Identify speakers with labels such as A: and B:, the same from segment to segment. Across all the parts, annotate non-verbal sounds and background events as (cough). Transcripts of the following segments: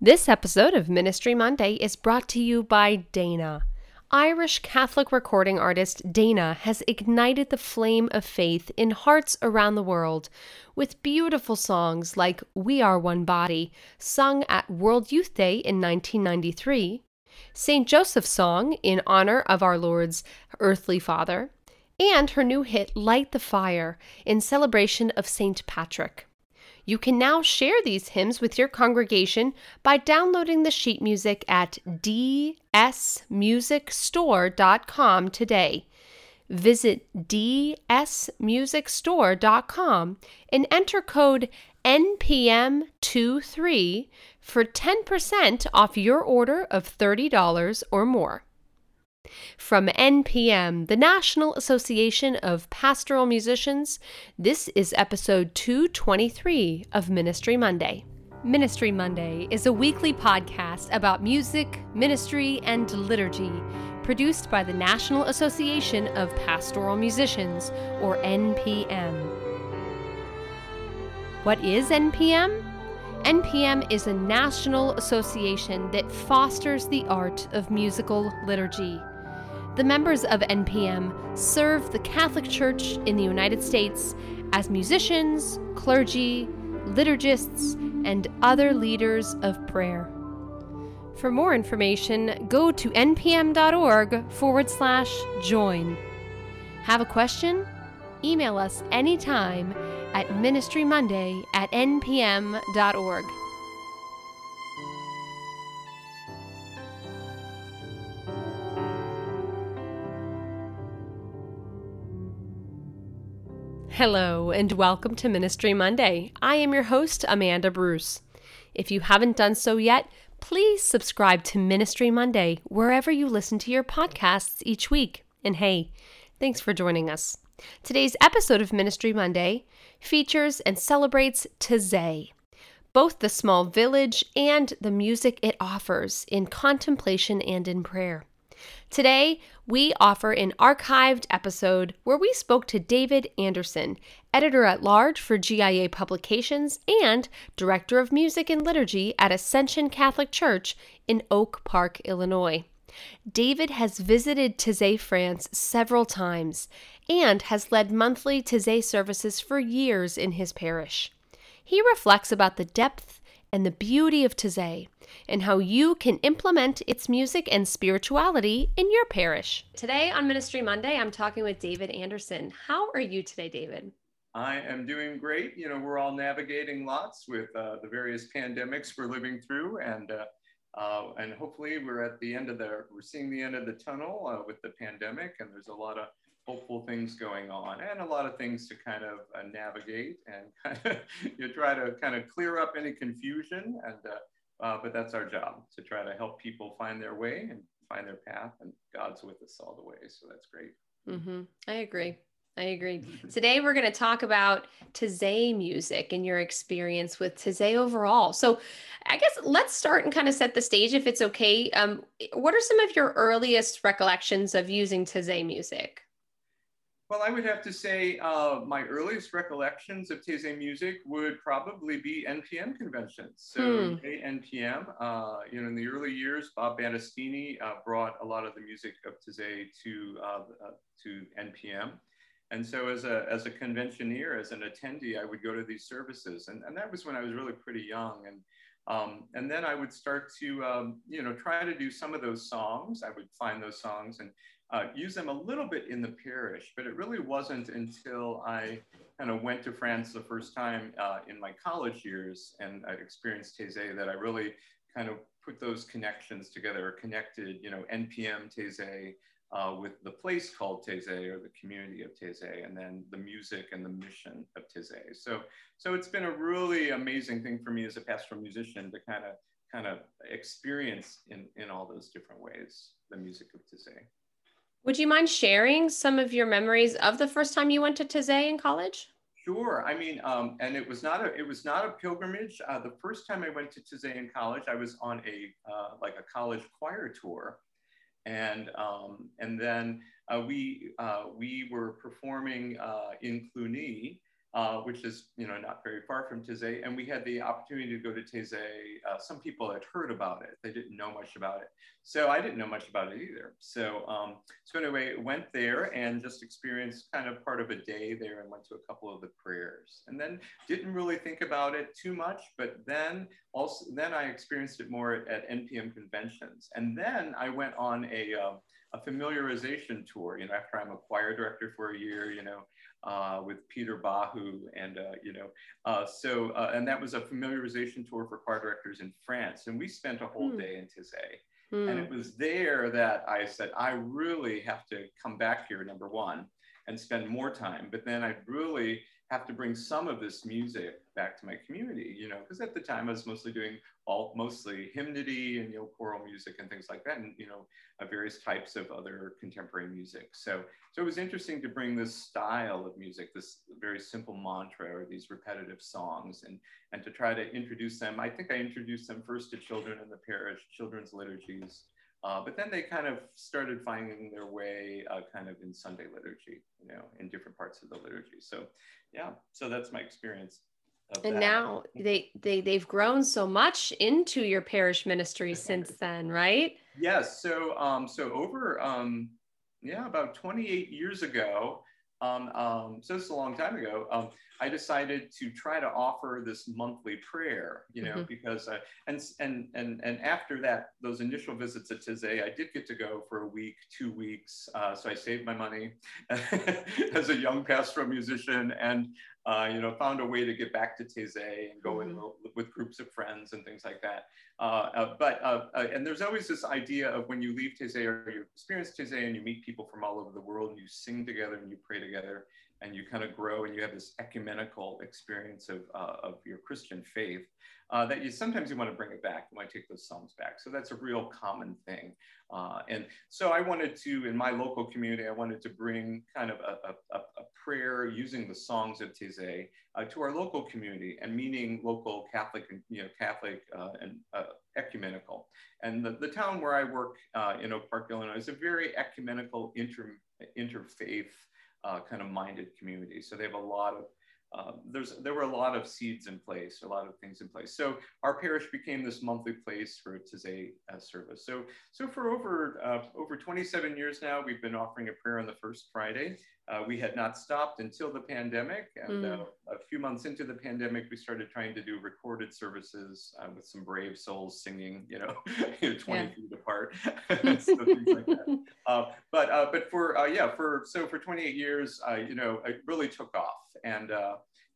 A: This episode of Ministry Monday is brought to you by Dana. Irish Catholic recording artist Dana has ignited the flame of faith in hearts around the world with beautiful songs like We Are One Body, sung at World Youth Day in 1993, St. Joseph's Song in honor of our Lord's earthly father, and her new hit Light the Fire in celebration of St. Patrick. You can now share these hymns with your congregation by downloading the sheet music at dsmusicstore.com today. Visit dsmusicstore.com and enter code NPM23 for 10% off your order of $30 or more. From NPM, the National Association of Pastoral Musicians, this is episode 223 of Ministry Monday. Ministry Monday is a weekly podcast about music, ministry, and liturgy, produced by the National Association of Pastoral Musicians, or NPM. What is NPM? NPM is a national association that fosters the art of musical liturgy. The members of NPM serve the Catholic Church in the United States as musicians, clergy, liturgists, and other leaders of prayer. For more information, go to npm.org forward slash join. Have a question? Email us anytime at ministrymonday at npm.org. Hello, and welcome to Ministry Monday. I am your host, Amanda Bruce. If you haven't done so yet, please subscribe to Ministry Monday wherever you listen to your podcasts each week. And hey, thanks for joining us. Today's episode of Ministry Monday features and celebrates Taizé, both the small village and the music it offers in contemplation and in prayer. Today, we offer an archived episode where we spoke to David Anderson, editor at large for GIA Publications and director of music and liturgy at Ascension Catholic Church in Oak Park, Illinois. David has visited Taizé France several times and has led monthly Taizé services for years in his parish. He reflects about the depth and the beauty of Taizé and how you can implement its music and spirituality in your parish. Today on Ministry Monday, I'm talking with David Anderson. How are you today, David?
B: I am doing great. You know, we're all navigating lots with uh, the various pandemics we're living through, and uh, uh, and hopefully we're at the end of the we're seeing the end of the tunnel uh, with the pandemic, and there's a lot of hopeful things going on and a lot of things to kind of uh, navigate and (laughs) kind of you try to kind of clear up any confusion and uh, uh, but that's our job to try to help people find their way and find their path, and God's with us all the way. So that's great.
A: Mm-hmm. I agree. I agree. Today we're going to talk about Taizé music and your experience with Taizé overall. So, I guess let's start and kind of set the stage, if it's okay. Um, what are some of your earliest recollections of using Taizé music?
B: Well, I would have to say uh, my earliest recollections of Taizé music would probably be NPM conventions. So hmm. NPM, uh, you know, in the early years, Bob Batastini uh, brought a lot of the music of Taizé to, uh, uh, to NPM. And so as a, as a conventioneer, as an attendee, I would go to these services. And, and that was when I was really pretty young. And, um, and then I would start to, um, you know, try to do some of those songs. I would find those songs and uh, use them a little bit in the parish, but it really wasn't until I kind of went to France the first time uh, in my college years and I experienced Taizé that I really kind of put those connections together, connected, you know, NPM Taizé uh, with the place called Taizé or the community of Taizé, and then the music and the mission of Taizé. So, so it's been a really amazing thing for me as a pastoral musician to kind of kind of experience in, in all those different ways the music of Taizé.
A: Would you mind sharing some of your memories of the first time you went to Taizé in college?
B: Sure. I mean, um, and it was not a it was not a pilgrimage. Uh, the first time I went to Taizé in college, I was on a uh, like a college choir tour, and um, and then uh, we uh, we were performing uh, in Cluny uh, which is you know not very far from Taizé. And we had the opportunity to go to Taizé. Uh, some people had heard about it; they didn't know much about it. So I didn't know much about it either. So um, so anyway, went there and just experienced kind of part of a day there, and went to a couple of the prayers, and then didn't really think about it too much. But then also then I experienced it more at, at NPM conventions, and then I went on a uh, a familiarization tour. You know, after I'm a choir director for a year, you know, uh, with Peter Bahu, and uh, you know, uh, so uh, and that was a familiarization tour for choir directors in France, and we spent a whole mm. day in Taizé. Mm. And it was there that I said, I really have to come back here, number one, and spend more time. But then I really have to bring some of this music back to my community, you know, because at the time I was mostly doing all mostly hymnody and you know choral music and things like that, and you know uh, various types of other contemporary music. So so it was interesting to bring this style of music, this very simple mantra or these repetitive songs, and and to try to introduce them. I think I introduced them first to children in the parish, children's liturgies. Uh, but then they kind of started finding their way uh, kind of in Sunday liturgy, you know, in different parts of the liturgy. So, yeah, so that's my experience.
A: And that. now they they they've grown so much into your parish ministry since (laughs) then, right?
B: Yes. So um, so over um, yeah about 28 years ago, um, um, so it's a long time ago. Um, I decided to try to offer this monthly prayer, you know, mm-hmm. because uh, and and and and after that, those initial visits at Taizé, I did get to go for a week, two weeks. Uh, so I saved my money (laughs) as a young pastoral musician, and uh, you know, found a way to get back to Taizé and go mm-hmm. in with groups of friends and things like that. Uh, uh, but uh, and there's always this idea of when you leave Taizé or you experience Taizé and you meet people from all over the world, and you sing together and you pray together and you kind of grow and you have this ecumenical experience of, uh, of your Christian faith, uh, that you sometimes you want to bring it back. You want to take those songs back. So that's a real common thing. Uh, and so I wanted to, in my local community, I wanted to bring kind of a, a, a prayer using the songs of Taizé uh, to our local community and meaning local Catholic, you know, Catholic uh, and uh, ecumenical. And the, the town where I work in Oak Park, Illinois is a very ecumenical inter, interfaith uh, kind of minded community. So they have a lot of uh, there's there were a lot of seeds in place, a lot of things in place. So our parish became this monthly place for Taizé uh, service. So so for over uh, over 27 years now, we've been offering a prayer on the first Friday. Uh, we had not stopped until the pandemic, and mm. a few months into the pandemic, we started trying to do recorded services uh, with some brave souls singing, you know, (laughs) 20 yeah. feet apart, (laughs) (laughs) so like but but for yeah, for so for 28 years, you know, it really took off, and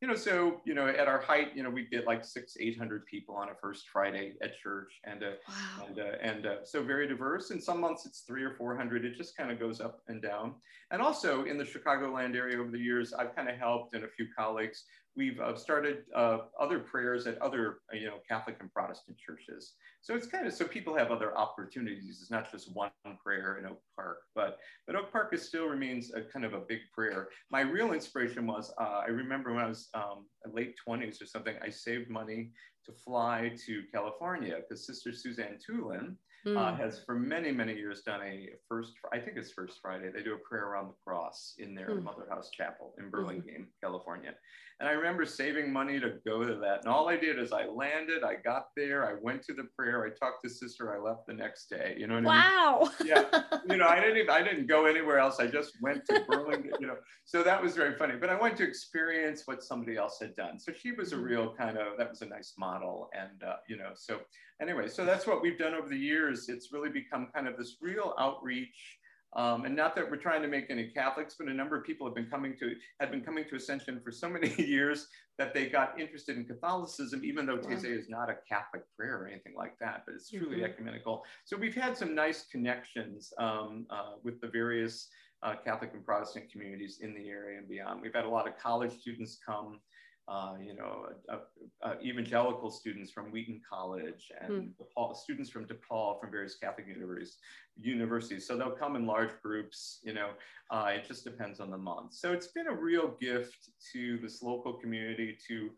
B: you know, so you know, at our height, you know, we get like six, eight hundred people on a first Friday at church, and uh, wow. and uh, and uh, so very diverse. And some months it's three or four hundred. It just kind of goes up and down. And also in the Chicagoland area over the years, I've kind of helped and a few colleagues we've uh, started uh, other prayers at other, uh, you know, Catholic and Protestant churches. So it's kind of so people have other opportunities. It's not just one prayer in Oak Park, but but Oak Park is still remains a kind of a big prayer. My real inspiration was uh, I remember when I was um, late 20s or something, I saved money to fly to California because Sister Suzanne Toolan mm. uh, has for many, many years done a first, I think it's First Friday, they do a prayer around the cross in their mm. Mother House Chapel in hmm. Burlingame, mm. California. And I remember saving money to go to that. And all I did is I landed, I got there, I went to the prayer, I talked to sister, I left the next day. You know what
A: wow.
B: I mean? Yeah. (laughs) you know, I didn't even, I didn't go anywhere else. I just went to Burlingame, you know. So that was very funny. But I went to experience what somebody else had done. So she was a hmm. real kind of, that was a nice model. And, uh, you know, so anyway, so that's what we've done over the years. It's really become kind of this real outreach um, and not that we're trying to make any Catholics, but a number of people have been coming to had been coming to Ascension for so many (laughs) years that they got interested in Catholicism, even though wow. is not a Catholic prayer or anything like that, but it's truly mm-hmm. ecumenical. So we've had some nice connections um, uh, with the various uh, Catholic and Protestant communities in the area and beyond. We've had a lot of college students come uh, you know, uh, uh, evangelical students from Wheaton College and mm. DePaul, students from DePaul from various Catholic universities, universities. So they'll come in large groups, you know, uh, it just depends on the month. So it's been a real gift to this local community to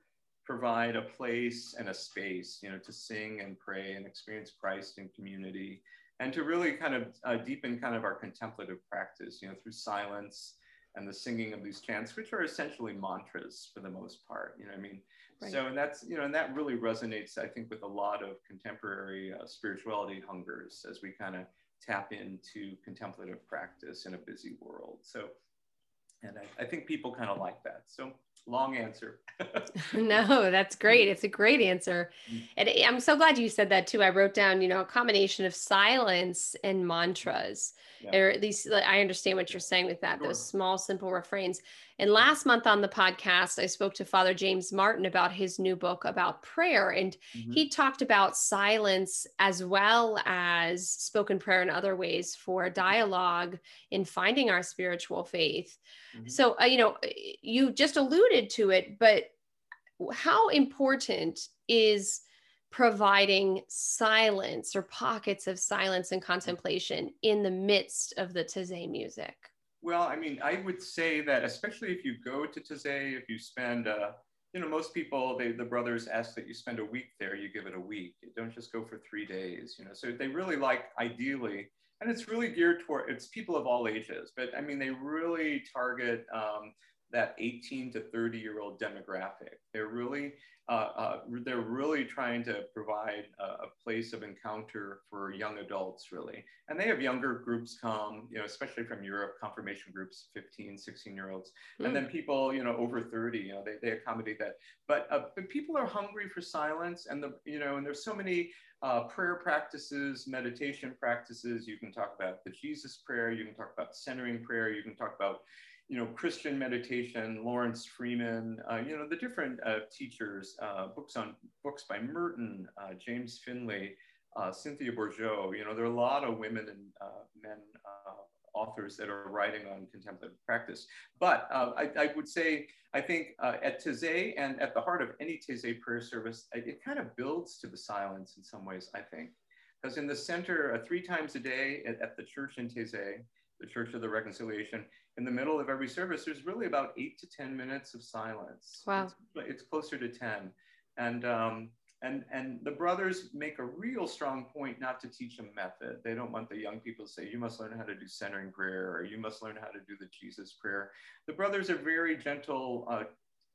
B: provide a place and a space, you know, to sing and pray and experience Christ in community and to really kind of uh, deepen kind of our contemplative practice, you know, through silence, and the singing of these chants, which are essentially mantras for the most part. You know, I mean,
A: Right.
B: so and that's you know, and that really resonates, I think, with a lot of contemporary uh, spirituality hungers as we kind of tap into contemplative practice in a busy world. So, and I, I think people kind of like that. So, long answer. (laughs)
A: no, that's great. It's a great answer.
B: Mm.
A: And I'm so glad you said that too. I wrote down, you know, a combination of silence and mantras,
B: Yeah.
A: or at least like, I understand what you're saying with that,
B: Sure.
A: those small, simple refrains. And last month on the podcast, I spoke to Father James Martin about his new book about prayer. And
B: Mhm.
A: he talked about silence as well as spoken prayer in other ways for dialogue in finding our spiritual faith.
B: Mhm.
A: So, uh, you know, you just alluded to it, but how important is providing silence or pockets of silence and contemplation in the midst of the Taizé music?
B: Well, I mean, I would say that especially if you go to Taizé, if you spend, uh, you know, most people, they, the brothers ask that you spend a week there, you give it a week. You don't just go for three days, you know. So they really like, ideally, and it's really geared toward, it's people of all ages, but I mean, they really target um, that 18 to 30 year old demographic. They're really, uh, uh, they're really trying to provide a, a place of encounter for young adults, really. And they have younger groups come, you know, especially from Europe, confirmation groups, 15, 16 year olds.
A: Mm.
B: And then people, you know, over 30, you know, they, they accommodate that. But, uh, but people are hungry for silence and the, you know, and there's so many uh, prayer practices, meditation practices. You can talk about the Jesus prayer, you can talk about centering prayer, you can talk about you know, Christian meditation, Laurence Freeman, uh, you know, the different uh, teachers, uh, books on books by Merton, uh, James Finley, uh, Cynthia Bourgeault. You know, there are a lot of women and uh, men authors that are writing on contemplative practice. But I, I, would say, I think at Taizé and at the heart of any Taizé prayer service, it, kind of builds to the silence in some ways, I think. Because in the center, three times a day at, at the church in Taizé, the Church of the Reconciliation, in the middle of every service, there's really about eight to 10 minutes of silence.
A: Wow.
B: It's, it's closer to 10. And, um, and, and the brothers make a real strong point not to teach a method. They don't want the young people to say, you must learn how to do centering prayer or you must learn how to do the Jesus prayer. The brothers are very gentle. Uh,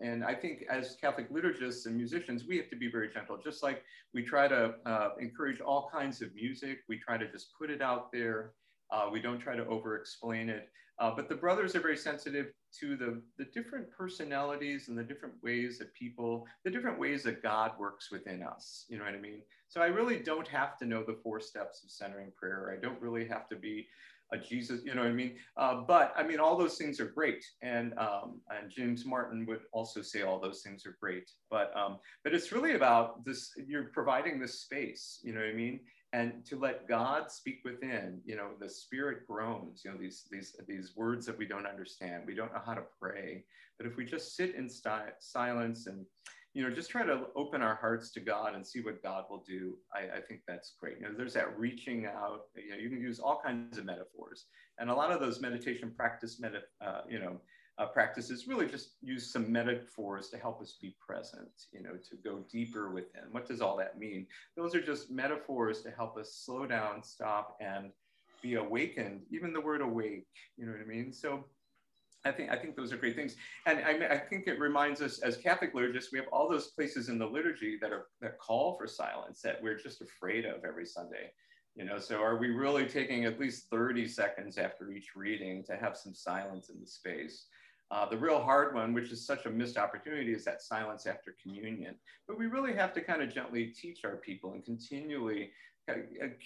B: and I think as Catholic liturgists and musicians, we have to be very gentle. Just like we try to uh, encourage all kinds of music, we try to just put it out there. Uh, we don't try to over explain it. Uh, but the brothers are very sensitive to the, the different personalities and the different ways that people, the different ways that God works within us. You know what I mean? So I really don't have to know the four steps of centering prayer. I don't really have to be a Jesus, you know what I mean? Uh, but I mean, all those things are great. And, um, and James Martin would also say all those things are great. But, um, but it's really about this, you're providing this space, you know what I mean? And to let God speak within. You know, the Spirit groans. You know, these these these words that we don't understand. We don't know how to pray. But if we just sit in silence and you know just try to open our hearts to God and see what God will do, I, I think that's great. You know, there's that reaching out. You know, you can use all kinds of metaphors, and a lot of those meditation practice, meta, uh, you know uh, practices really just use some metaphors to help us be present, you know, to go deeper within. What does all that mean? Those are just metaphors to help us slow down, stop, and be awakened. Even the word awake, you know what I mean? So I think I think those are great things, and I, I think it reminds us as Catholic liturgists, we have all those places in the liturgy that are that call for silence that we're just afraid of every Sunday. You know, so are we really taking at least 30 seconds after each reading to have some silence in the space? Uh, the real hard one, which is such a missed opportunity, is that silence after communion. But we really have to kind of gently teach our people and continually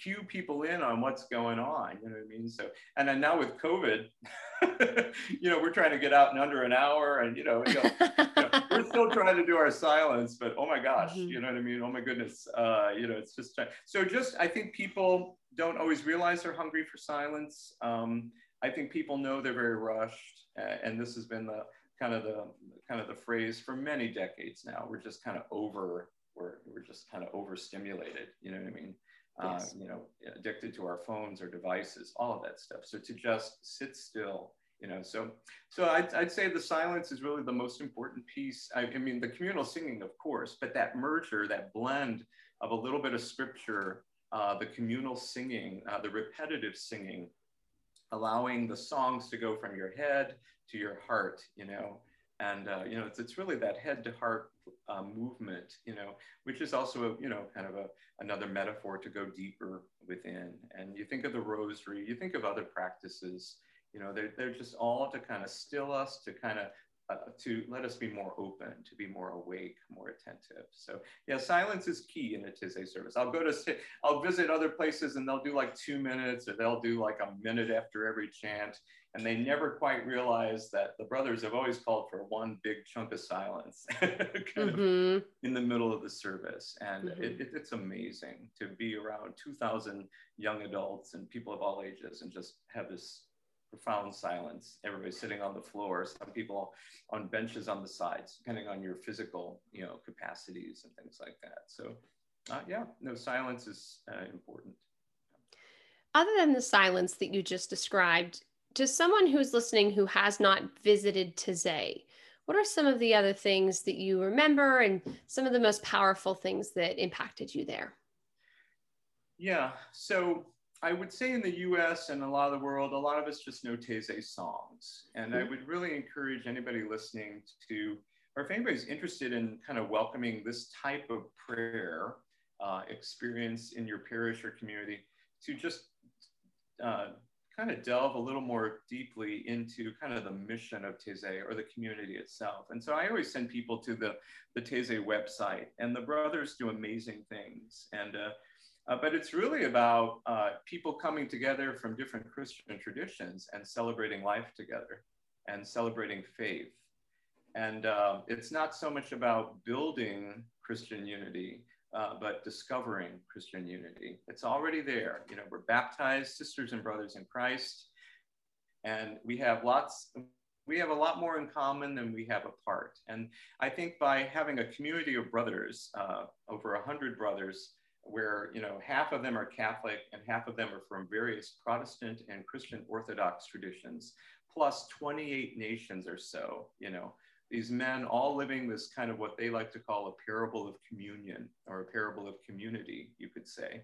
B: cue people in on what's going on. You know what I mean? So, and then now with COVID, (laughs) you know, we're trying to get out in under an hour, and you know, you know, you know we're still trying to do our silence. But oh my gosh, mm-hmm. you know what I mean? Oh my goodness, uh, you know, it's just so. Just I think people don't always realize they're hungry for silence. Um, I think people know they're very rushed, uh, and this has been the kind of the kind of the phrase for many decades now. We're just kind of over, we're we're just kind of overstimulated. You know what I mean?
A: Yes.
B: Uh, you know, addicted to our phones or devices, all of that stuff. So to just sit still, you know, so so I'd, I'd say the silence is really the most important piece. I, I mean, the communal singing, of course, but that merger, that blend of a little bit of scripture, uh, the communal singing, uh, the repetitive singing allowing the songs to go from your head to your heart, you know, and uh, you know it's, it's really that head to heart uh, movement you know which is also a, you know kind of a another metaphor to go deeper within. And you think of the rosary you think of other practices you know they're, they're just all to kind of still us to kind of uh, to let us be more open, to be more awake, more attentive. So yeah, silence is key in a Taizé service. I'll go to, I'll visit other places and they'll do like two minutes or they'll do like a minute after every chant. And they never quite realize that the brothers have always called for one big chunk of silence (laughs) kind mm-hmm. of in the middle of the service. And mm-hmm. it, it, it's amazing to be around 2000 young adults and people of all ages and just have this profound silence. Everybody's sitting on the floor, some people on benches on the sides, depending on your physical, you know, capacities and things like that. So, uh, yeah, no, silence is uh, important.
A: Other than the silence that you just described, to someone who's listening who has not visited Taizé, what are some of the other things that you remember and some of the most powerful things that impacted you there?
B: Yeah, so I would say in the US and a lot of the world, a lot of us just know Taizé songs. And mm-hmm. I would really encourage anybody listening to, or if anybody's interested in kind of welcoming this type of prayer uh, experience in your parish or community, to just uh, kind of delve a little more deeply into kind of the mission of Taizé or the community itself. And so I always send people to the, the Taizé website, and the brothers do amazing things. And uh, uh, but it's really about uh, people coming together from different Christian traditions and celebrating life together and celebrating faith. And uh, it's not so much about building Christian unity, uh, but discovering Christian unity. It's already there. You know, we're baptized sisters and brothers in Christ, and we have lots. We have a lot more in common than we have apart. And I think by having a community of brothers, uh, over a hundred brothers, where you know half of them are Catholic and half of them are from various Protestant and Christian Orthodox traditions, plus 28 nations or so. You know, these men all living this kind of what they like to call a parable of communion or a parable of community, you could say.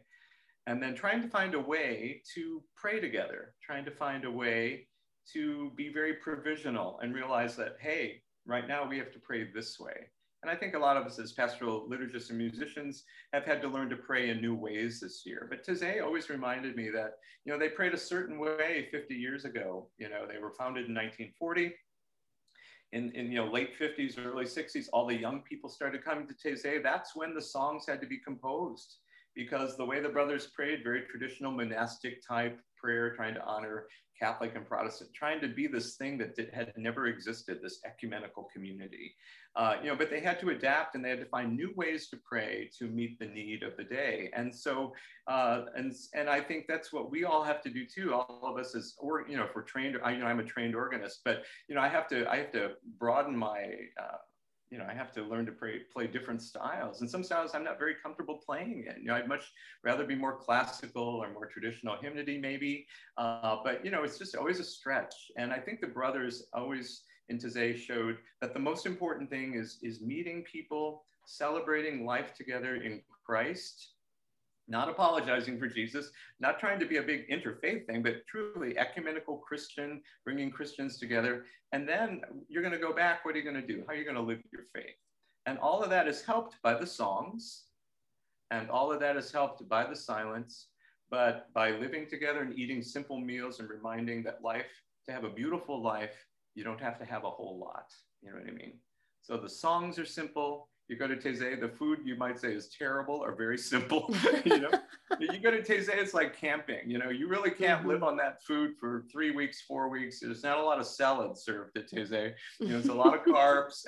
B: And then trying to find a way to pray together, trying to find a way to be very provisional and realize that, hey, right now we have to pray this way. And I think a lot of us as pastoral liturgists and musicians have had to learn to pray in new ways this year. But Taizé always reminded me that, you know, they prayed a certain way 50 years ago. You know, they were founded in 1940. In, in you know late 50s early 60s all the young people started coming to Taizé that's when the songs had to be composed because the way the brothers prayed very traditional monastic type prayer trying to honor Catholic and Protestant, trying to be this thing that did, had never existed, this ecumenical community. Uh, you know, but they had to adapt and they had to find new ways to pray to meet the need of the day. And so, uh, and and I think that's what we all have to do too. All of us as, or you know, if we're trained, I, you know, I'm a trained organist, but you know, I have to I have to broaden my uh, you know, I have to learn to play, play different styles. And some styles I'm not very comfortable playing in. You know, I'd much rather be more classical or more traditional hymnody maybe. Uh, but, you know, it's just always a stretch. And I think the brothers always in Taizé showed that the most important thing is, is meeting people, celebrating life together in Christ, not apologizing for Jesus, not trying to be a big interfaith thing, but truly ecumenical Christian, bringing Christians together. And then you're going to go back. What are you going to do? How are you going to live your faith? And all of that is helped by the songs, and all of that is helped by the silence, but by living together and eating simple meals and reminding that life, to have a beautiful life, you don't have to have a whole lot. You know what I mean? So the songs are simple, you go to Taizé, the food you might say is terrible or very simple. (laughs) (laughs) you know, you go to Taizé, it's like camping. You know, you really can't live mm-hmm. on that food for three weeks, four weeks. There's not a lot of salad served at Taizé. You (laughs) know, it's a lot of carbs,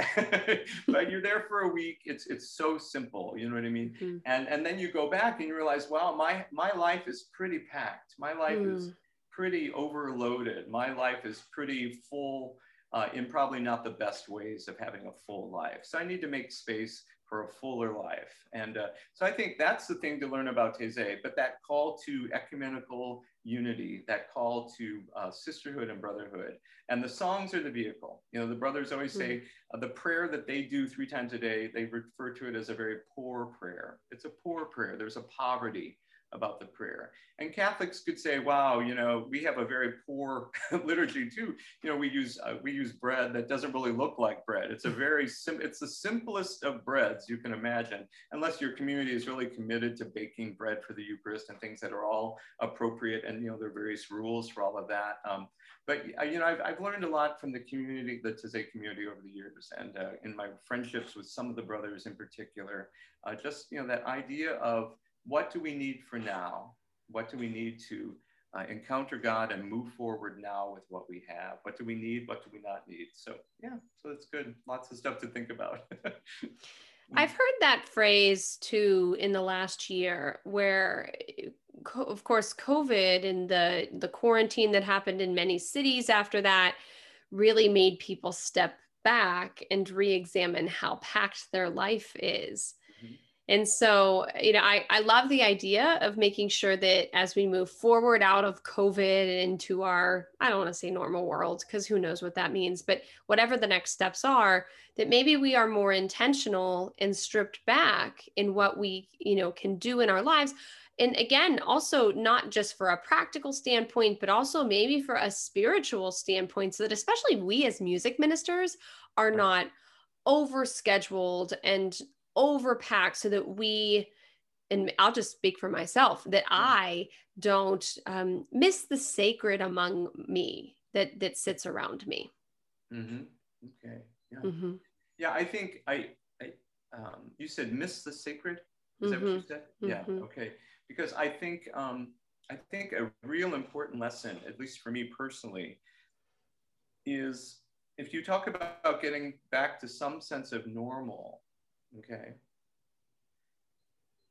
B: but you're there for a week. It's it's so simple. You know what I mean? Mm-hmm. And and then you go back and you realize, wow, my my life is pretty packed. My life mm. is pretty overloaded. My life is pretty full uh, in probably not the best ways of having a full life. So I need to make space for a fuller life. And uh, so I think that's the thing to learn about Taizé, but that call to ecumenical unity, that call to uh, sisterhood and brotherhood. And the songs are the vehicle. You know, the brothers always say mm-hmm. uh, the prayer that they do three times a day, they refer to it as a very poor prayer. It's a poor prayer. There's a poverty about the prayer. And Catholics could say, wow, you know, we have a very poor (laughs) liturgy too. You know, we use uh, we use bread that doesn't really look like bread. It's a very sim- it's the simplest of breads you can imagine, unless your community is really committed to baking bread for the Eucharist and things that are all appropriate. And you know, there are various rules for all of that. Um, but uh, you know, I've, I've learned a lot from the community, the Taizé community over the years, and uh, in my friendships with some of the brothers in particular, uh, just you know, that idea of what do we need for now? What do we need to uh, encounter God and move forward now with what we have? What do we need? What do we not need? So, yeah, so it's good. Lots of stuff to think about. (laughs)
A: I've heard that phrase too in the last year where of course COVID and the the quarantine that happened in many cities after that really made people step back and re-examine how packed their life is. And so, you know, I, I love the idea of making sure that as we move forward out of COVID and into our, I don't want to say normal world, because who knows what that means, but whatever the next steps are, that maybe we are more intentional and stripped back in what we, you know, can do in our lives. And again, also not just for a practical standpoint, but also maybe for a spiritual standpoint, so that especially we as music ministers are not over scheduled and overpacked so that we and I'll just speak for myself that I don't um, miss the sacred among me that that sits around me.
B: Mm-hmm. Okay. Yeah. Mm-hmm. Yeah. I think I. I um, you said miss the sacred. Is mm-hmm. that what you mm-hmm. said? Yeah. Mm-hmm. Okay. Because I think um, I think a real important lesson, at least for me personally, is if you talk about getting back to some sense of normal, Okay.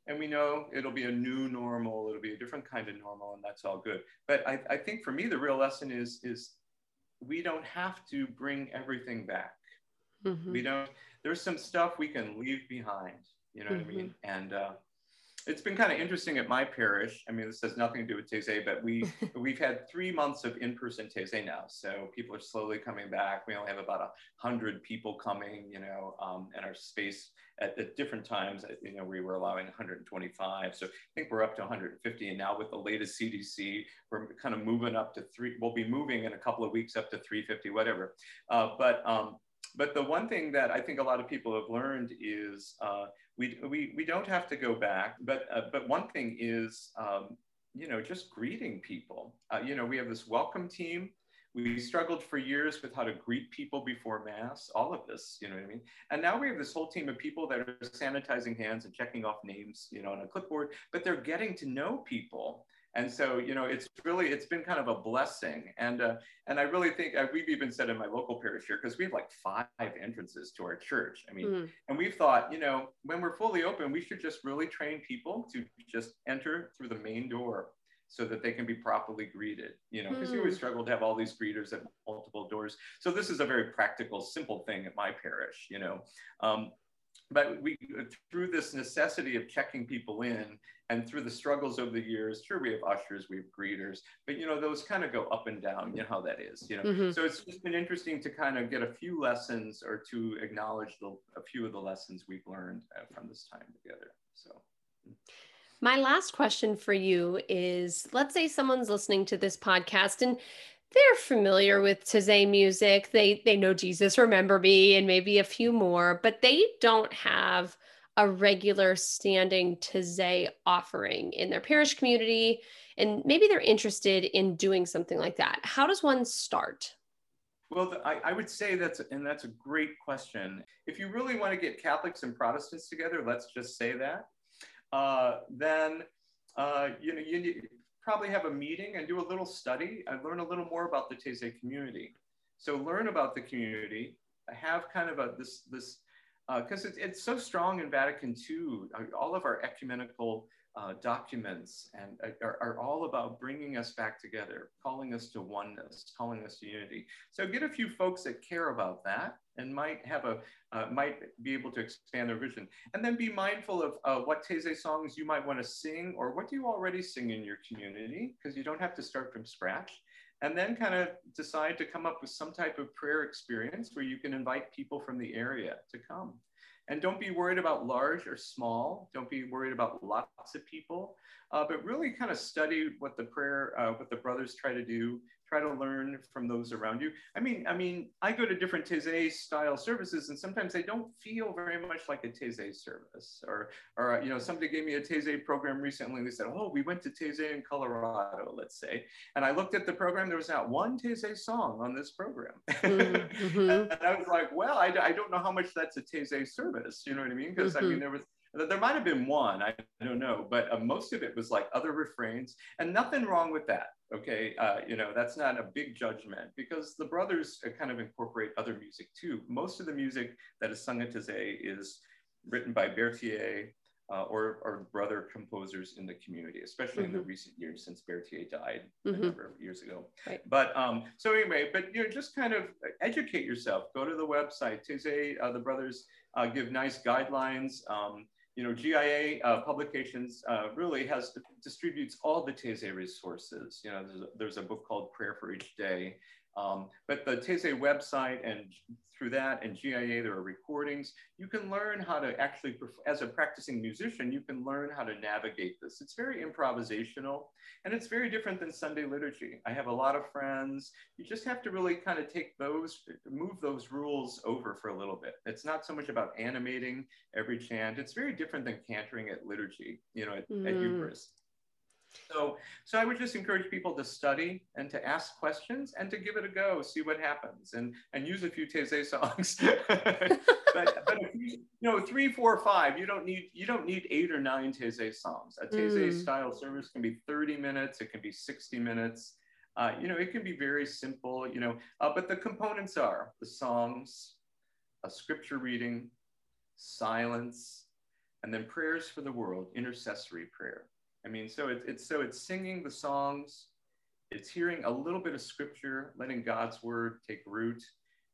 B: And we know it'll be a new normal, it'll be a different kind of normal, and that's all good. But I, I think for me, the real lesson is, is we don't have to bring everything back. Mm-hmm. We don't, there's some stuff we can leave behind, you know mm-hmm. what I mean? Mm-hmm. And uh, it's been kind of interesting at my parish. I mean, this has nothing to do with Taizé, but we (laughs) we've had three months of in-person Taizé now, so people are slowly coming back. We only have about a hundred people coming, you know, um, and our space at, at, different times, you know, we were allowing 125. So I think we're up to 150, and now with the latest CDC, we're kind of moving up to three. We'll be moving in a couple of weeks up to 350, whatever. Uh, but um, but the one thing that I think a lot of people have learned is uh, we, we, we don't have to go back. But, uh, but one thing is, um, you know, just greeting people. Uh, you know, we have this welcome team. We struggled for years with how to greet people before Mass, all of this, you know what I mean? And now we have this whole team of people that are sanitizing hands and checking off names, you know, on a clipboard, but they're getting to know people and so you know it's really it's been kind of a blessing and uh, and i really think uh, we've even said in my local parish here because we have like five entrances to our church i mean mm. and we've thought you know when we're fully open we should just really train people to just enter through the main door so that they can be properly greeted you know because mm. you always hmm. struggle to have all these greeters at multiple doors so this is a very practical simple thing at my parish you know um, but we through this necessity of checking people in and through the struggles over the years sure we have ushers we have greeters but you know those kind of go up and down you know how that is you know mm-hmm. so it's just been interesting to kind of get a few lessons or to acknowledge the, a few of the lessons we've learned uh, from this time together so
A: my last question for you is let's say someone's listening to this podcast and they're familiar with Taizé music. They they know Jesus Remember Me and maybe a few more, but they don't have a regular standing Taizé offering in their parish community and maybe they're interested in doing something like that. How does one start?
B: Well, I, I, would say that's, and that's a great question. If you really want to get Catholics and Protestants together, let's just say that, uh, then uh, you know, you need, probably have a meeting and do a little study and learn a little more about the Taizé community. So learn about the community, I have kind of a this this because uh, it's, it's so strong in Vatican II. All of our ecumenical uh, documents and uh, are, are, all about bringing us back together, calling us to oneness, calling us to unity. So get a few folks that care about that and might have a uh, might be able to expand their vision. And then be mindful of uh, what Taizé songs you might want to sing or what do you already sing in your community because you don't have to start from scratch. And then kind of decide to come up with some type of prayer experience where you can invite people from the area to come. And don't be worried about large or small. Don't be worried about lots of people. uh, but really kind of study what the prayer, uh, what the brothers try to do try to learn from those around you. I mean, I mean, I go to different Taizé style services, and sometimes they don't feel very much like a Taizé service. Or, or you know, somebody gave me a Taizé program recently. And They said, "Oh, we went to Taizé in Colorado, let's say," and I looked at the program. There was not one Taizé song on this program, (laughs) mm-hmm. and I was like, "Well, I, I don't know how much that's a Taizé service." You know what I mean? Because mm-hmm. I mean, mm-hmm. there was there might have been one, I don't know, but uh, most of it was like other refrains, and nothing wrong with that. Okay, uh, you know that's not a big judgment because the brothers uh, kind of incorporate other music too. Most of the music that is sung at Taizé is written by Berthier uh, or, or brother composers in the community, especially mm-hmm. in the mm-hmm. recent years since Berthier died mm-hmm. a number of years ago. Right. But um, so anyway, but you know, just kind of educate yourself. Go to the website. Taizé, uh, the brothers uh, give nice guidelines. Um, you know, GIA uh, Publications uh, really has distributes all the Taizé resources. You know, there's a, there's a, book called Prayer for Each Day. Um, but the Taizé website and through that and GIA, there are recordings. You can learn how to actually, as a practicing musician, you can learn how to navigate this. It's very improvisational and it's very different than Sunday liturgy. I have a lot of friends. You just have to really kind of take those, move those rules over for a little bit. It's not so much about animating every chant. It's very different than cantoring at liturgy, you know, at, mm. at Eucharist. So, so I would just encourage people to study and to ask questions and to give it a go, see what happens, and and use a few Taizé songs. (laughs) but, but you, you, know, three, four, five, you don't need you don't need eight or nine Taizé songs. A Taizé mm. style service can be 30 minutes, it can be 60 minutes. Uh, you know, it can be very simple. You know, uh, but the components are the songs, a scripture reading, silence, and then prayers for the world, intercessory prayer. I mean, so it's, it's so it's singing the songs, it's hearing a little bit of scripture, letting God's word take root,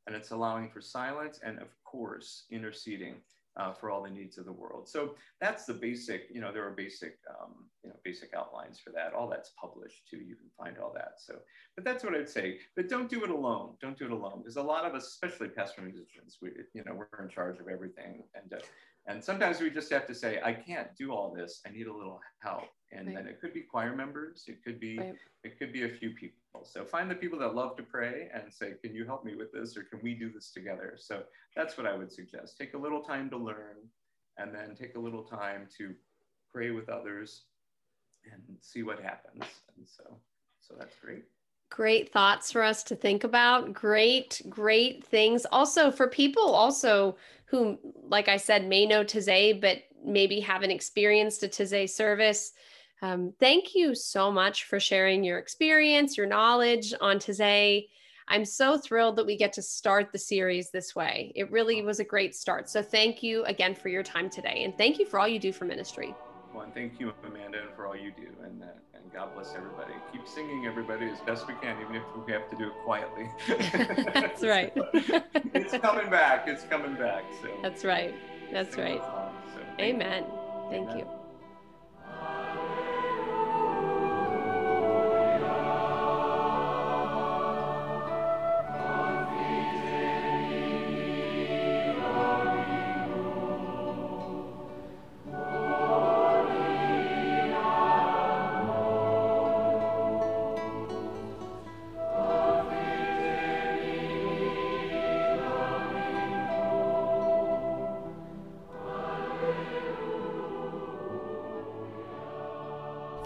B: and it's allowing for silence and of course interceding uh, for all the needs of the world. So that's the basic, you know, there are basic, um, you know, basic outlines for that. All that's published too. You can find all that. So, but that's what I'd say. But don't do it alone. Don't do it alone. Because a lot of us, especially pastoral musicians, we, you know, we're in charge of everything, and uh, and sometimes we just have to say, I can't do all this. I need a little help. And right. then it could be choir members. It could be, right. it could be a few people. So find the people that love to pray and say, can you help me with this? Or can we do this together? So that's what I would suggest. Take a little time to learn and then take a little time to pray with others and see what happens. And so, so that's great
A: great thoughts for us to think about great great things. Also for people also who like i said may know Taizé but maybe haven't experienced a Taizé service um, thank you so much for sharing your experience your knowledge on Taizé i'm so thrilled that we get to start the series this way. It really was a great start. So thank you again for your time today and thank you for all you do for ministry
B: well, and thank you amanda and for all you do and uh, God bless everybody. Keep singing, everybody, as best we can, even if we have to do it quietly.
A: That's (laughs) right.
B: it's coming back. It's coming back. So
A: that's right. That's right. So, Amen. Thank Amen. you.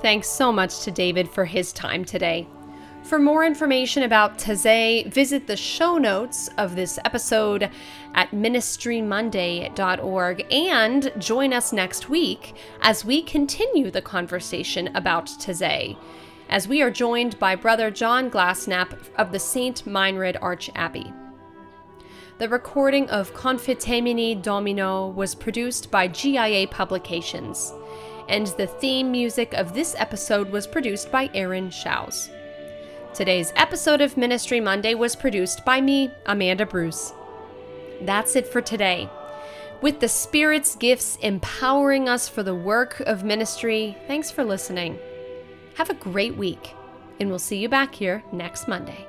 A: Thanks so much to David for his time today. For more information about Taizé, visit the show notes of this episode at ministrymonday.org and join us next week as we continue the conversation about Taizé, as we are joined by Brother John Glasenapp of the St. Meinrad Arch Abbey. The recording of Confitemini Domino was produced by GIA Publications and the theme music of this episode was produced by Aaron Schaus. Today's episode of Ministry Monday was produced by me, Amanda Bruce. That's it for today. With the Spirit's gifts empowering us for the work of ministry, thanks for listening. Have a great week, and we'll see you back here next Monday.